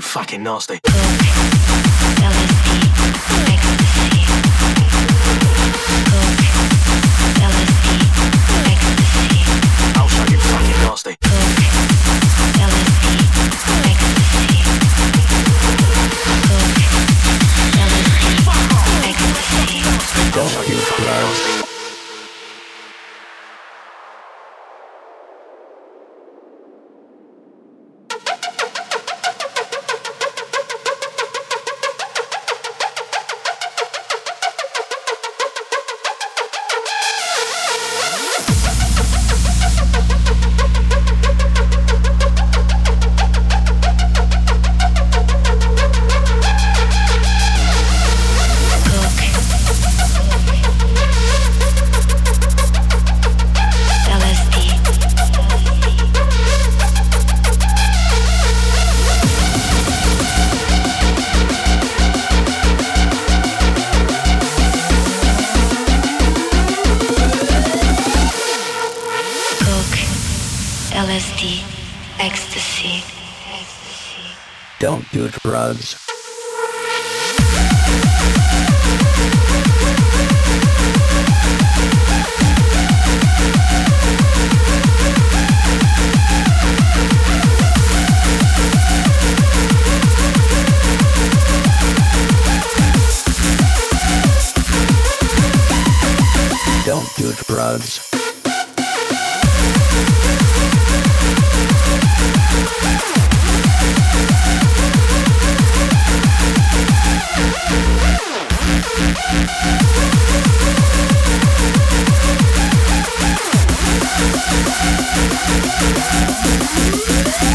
fucking nasty.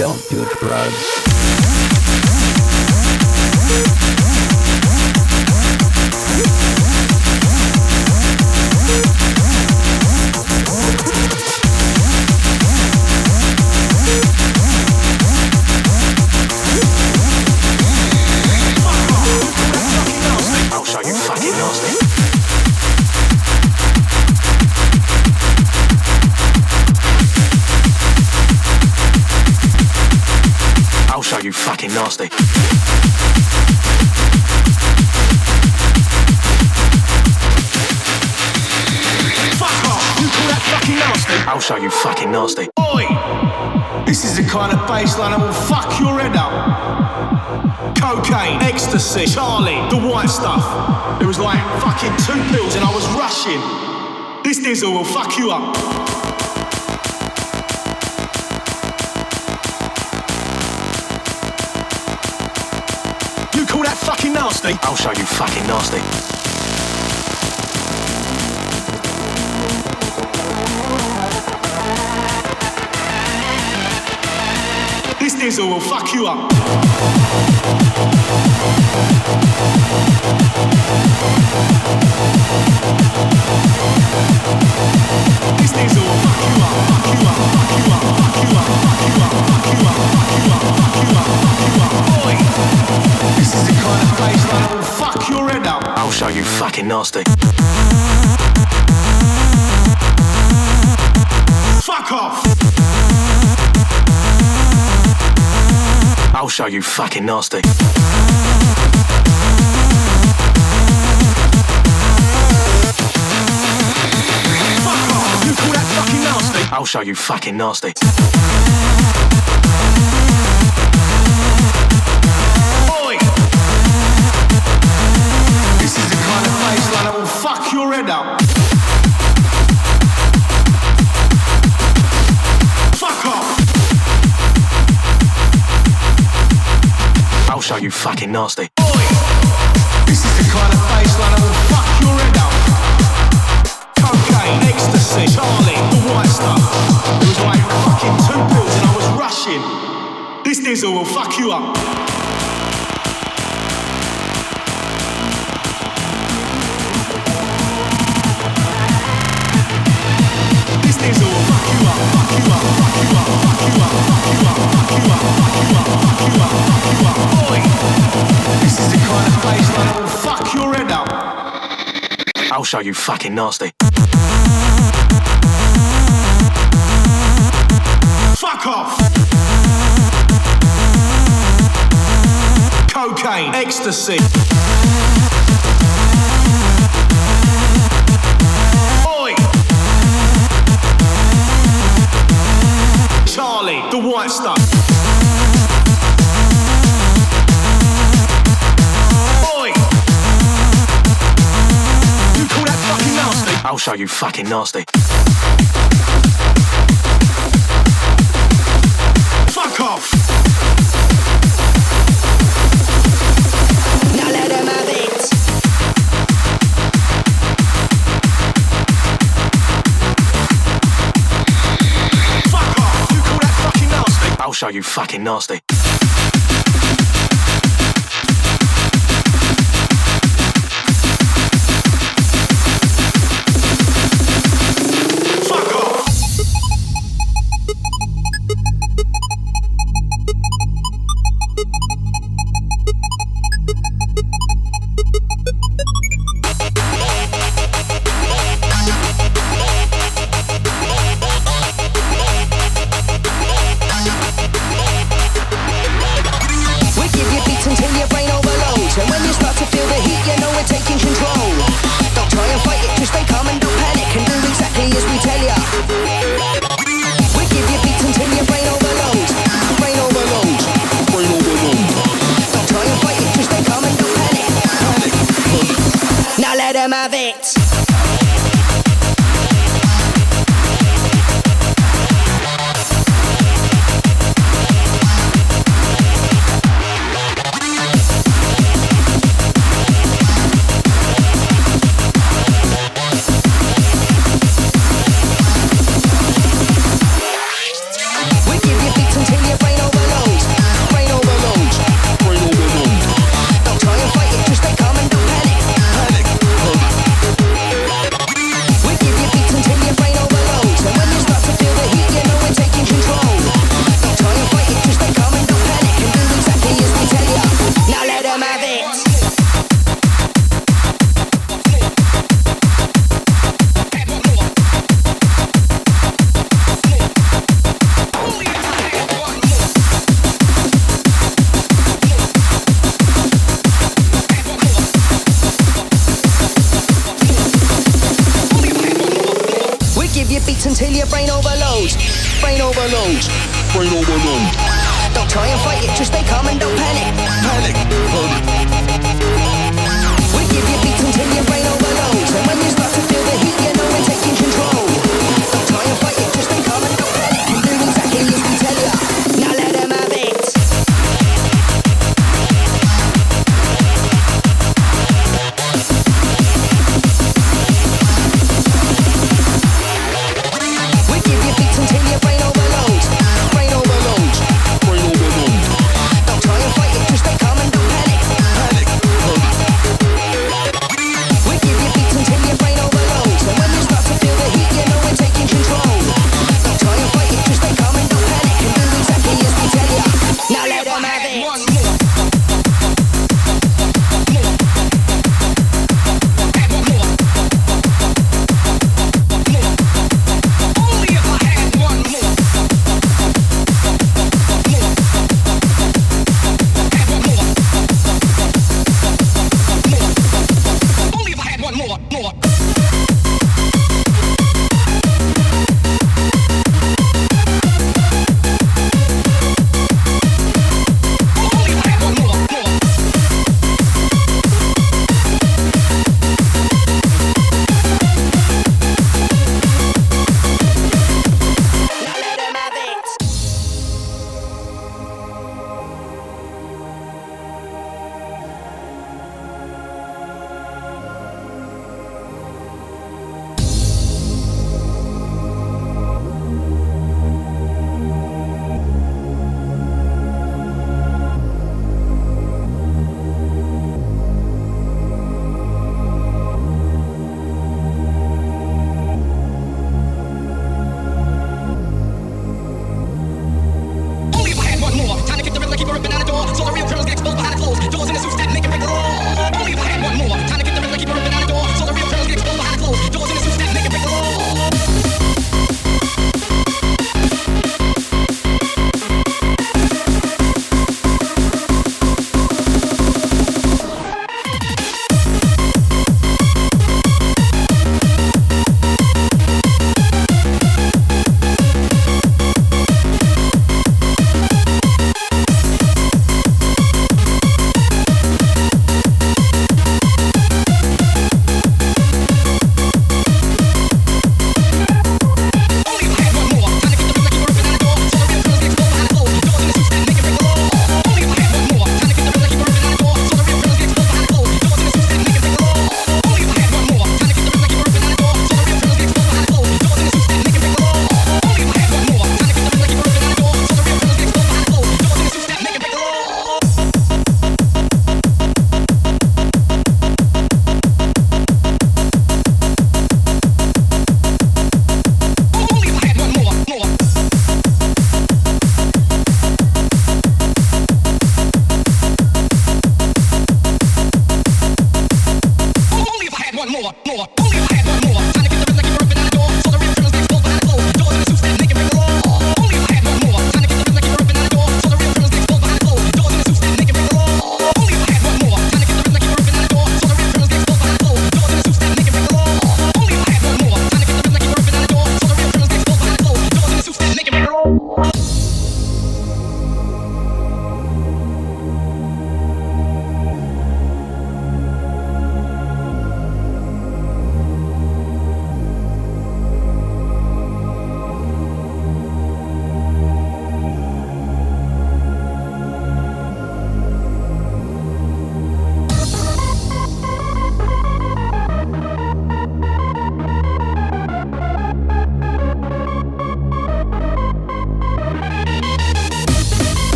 Don't do drugs. Show you fucking nasty. Oi! This is the kind of bassline that will fuck your head up. Cocaine, ecstasy, Charlie, the white stuff. It was like fucking two pills and I was rushing. This diesel will fuck you up. You call that fucking nasty? I'll show you fucking nasty. Diesel will fuck you up. This diesel will fuck you up, fuck you up, fuck you up, fuck you up, fuck you up, fuck you up, fuck you up, fuck you up, fuck you up. Oi! This is the kind of bassline that will fuck your head up. I'll show you fucking nasty. Fuck off! I'll show you fucking nasty. You call that fucking nasty? I'll show you fucking nasty. Oi! This is the kind of bassline that will fuck your head up. Show you fucking nasty. This is the kind of bassline that will fuck your head up. Cocaine, ecstasy, Charlie, the white stuff. It was like fucking two pills and I was rushing. This diesel will fuck you up. I'll show you fucking nasty. Fuck off! Cocaine, ecstasy. Charlie, the white stuff. Oi! You call that fucking nasty? I'll show you fucking nasty. Show you fucking nasty.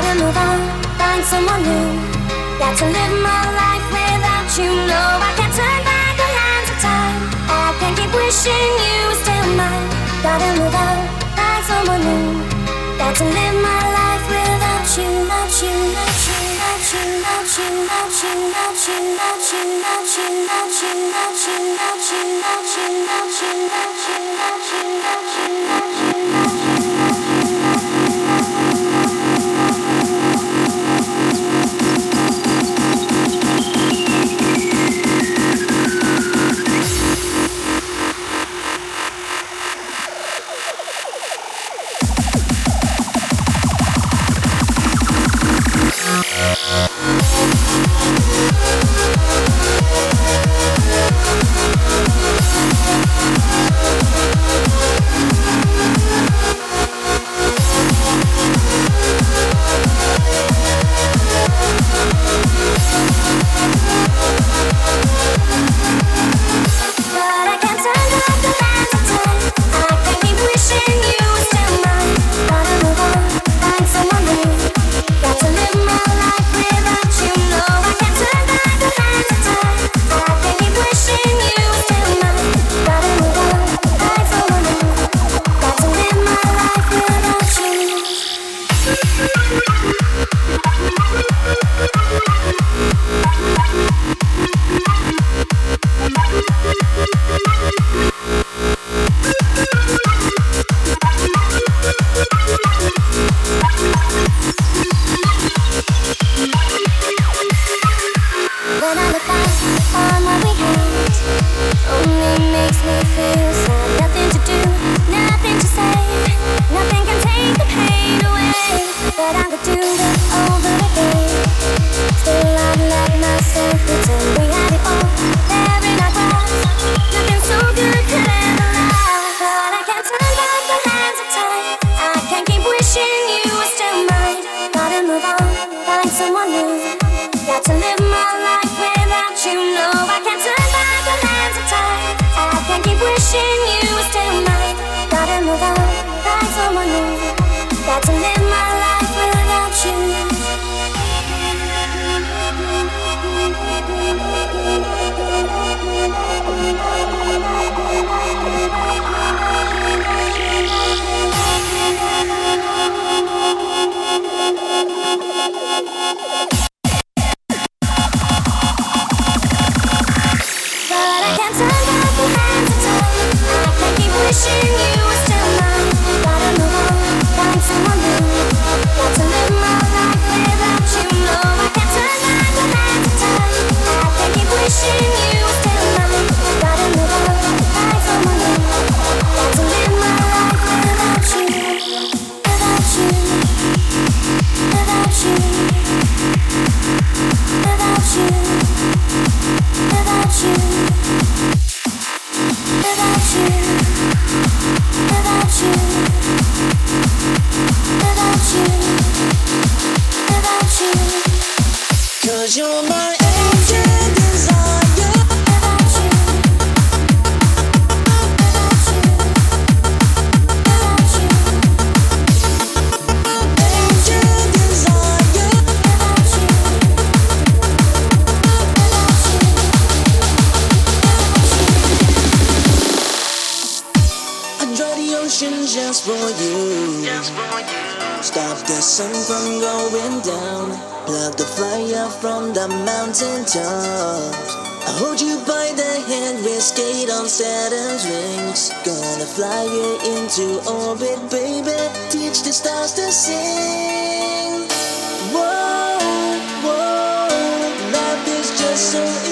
gotta move on, find someone new. Got to live my life without you. No, I can't turn back the hands of time. I can't keep wishing you were still mine. Gotta move on, find someone new. Got to live my life without you, without you, without you, without you, without you, without you, without you, without you, without you, without you, without you, without you, without you, without you, without you, you, you, you. Cause you're my the mountain tops. I hold you by the hand, We skate on Saturn's rings. Gonna fly you into orbit, baby. Teach the stars to sing. Whoa, whoa, life is just so.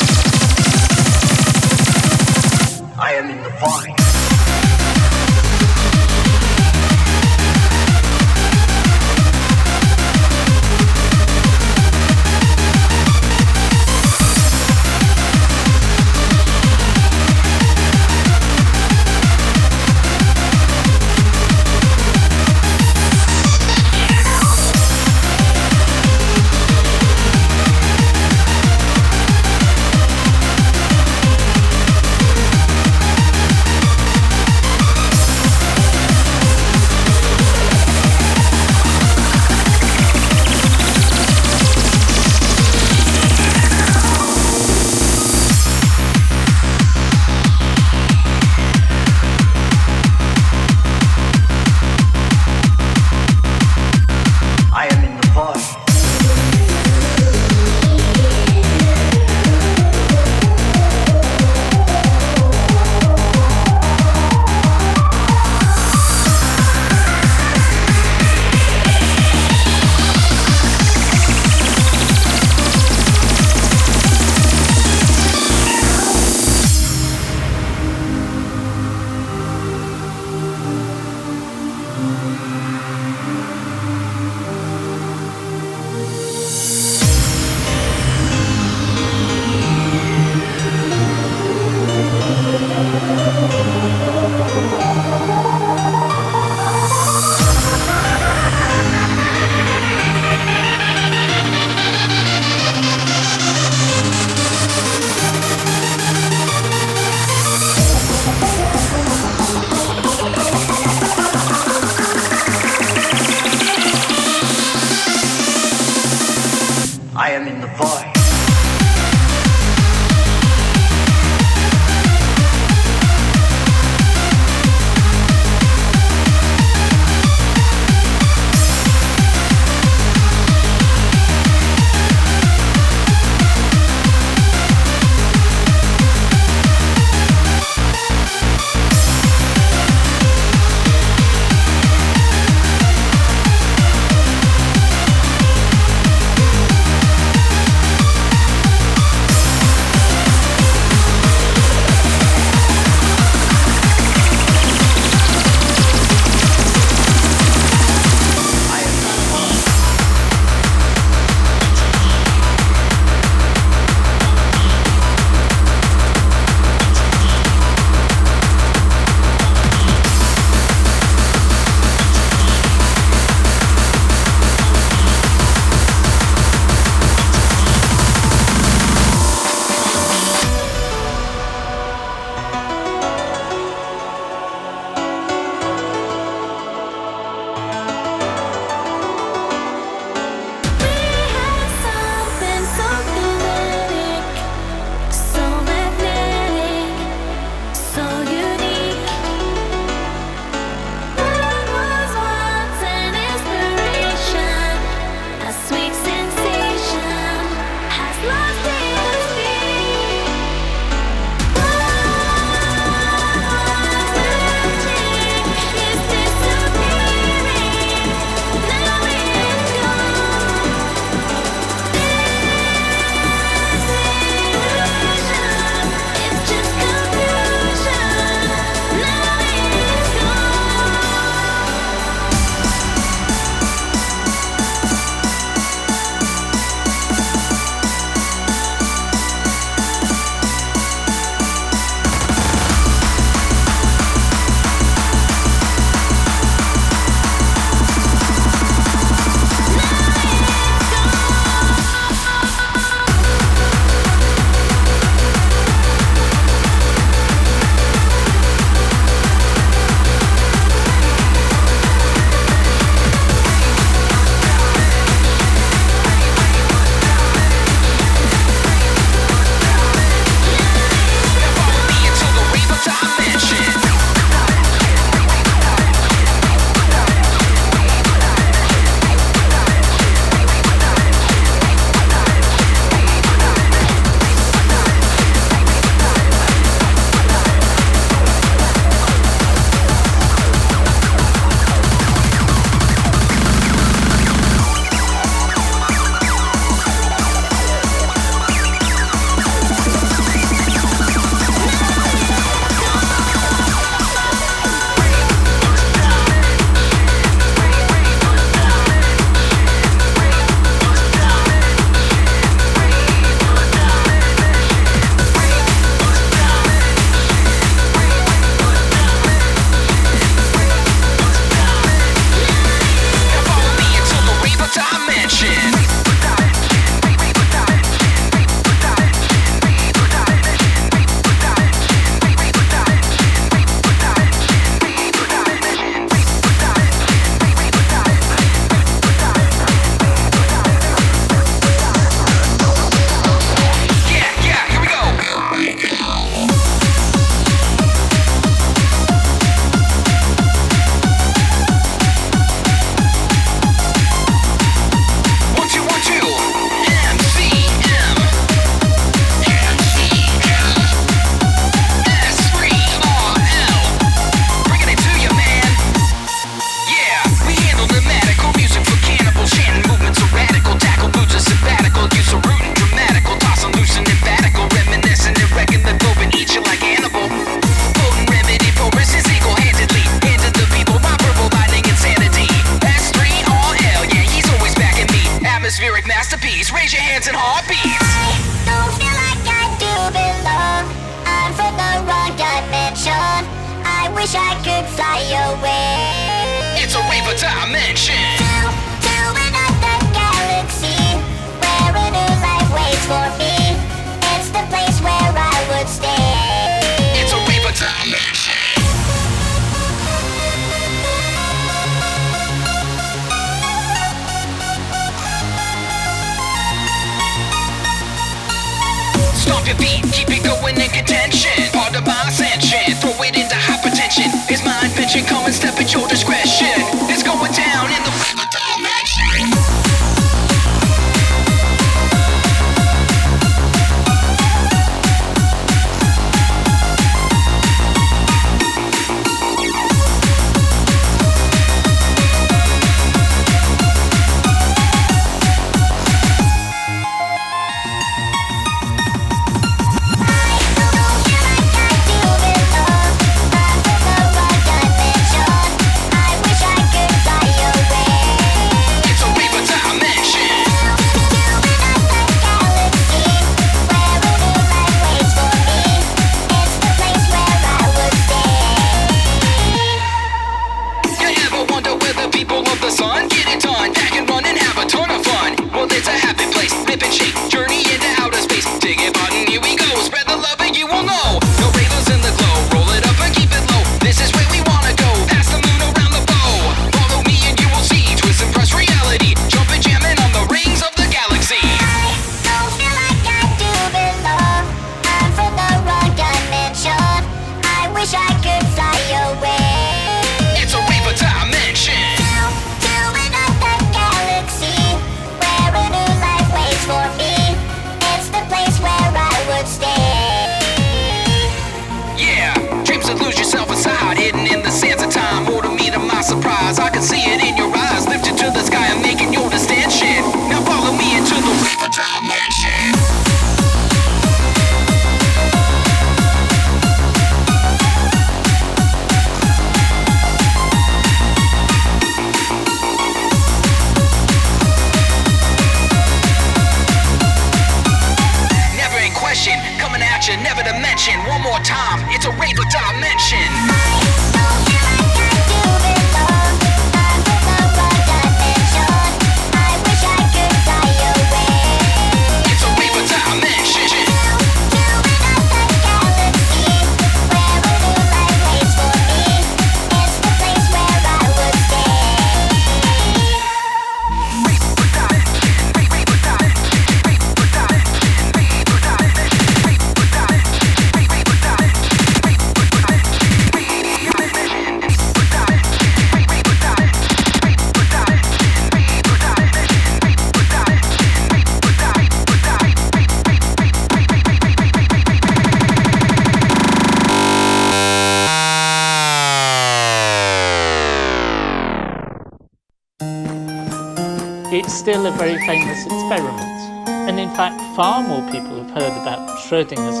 it's still a very famous experiment. And in fact, far more people have heard about Schrödinger's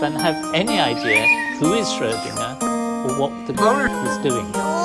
than have any idea who is Schrödinger or what the was doing.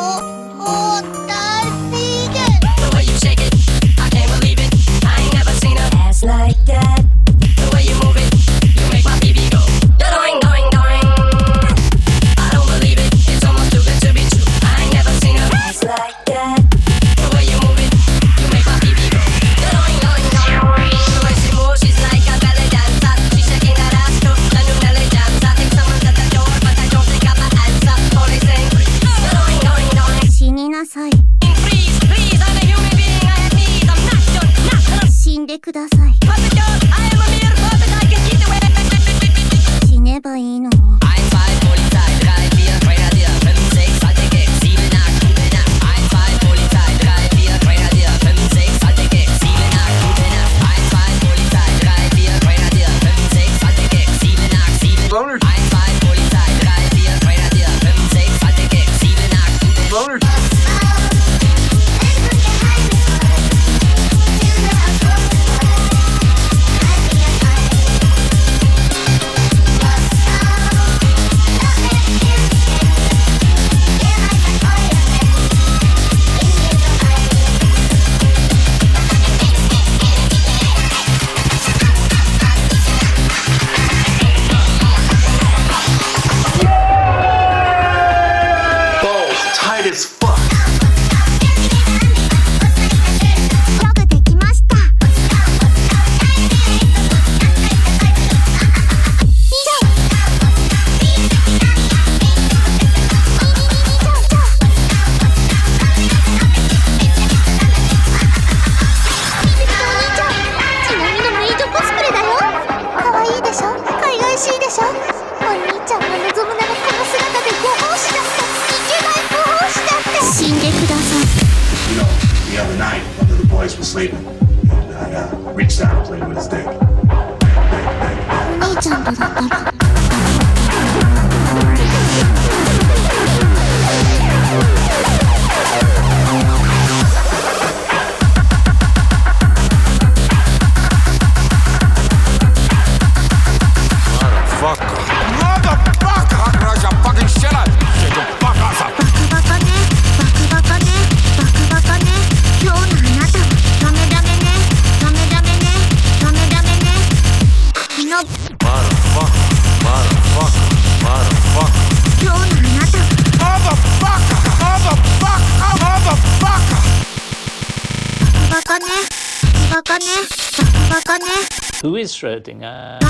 Sleeping. Schrödinger? Eh,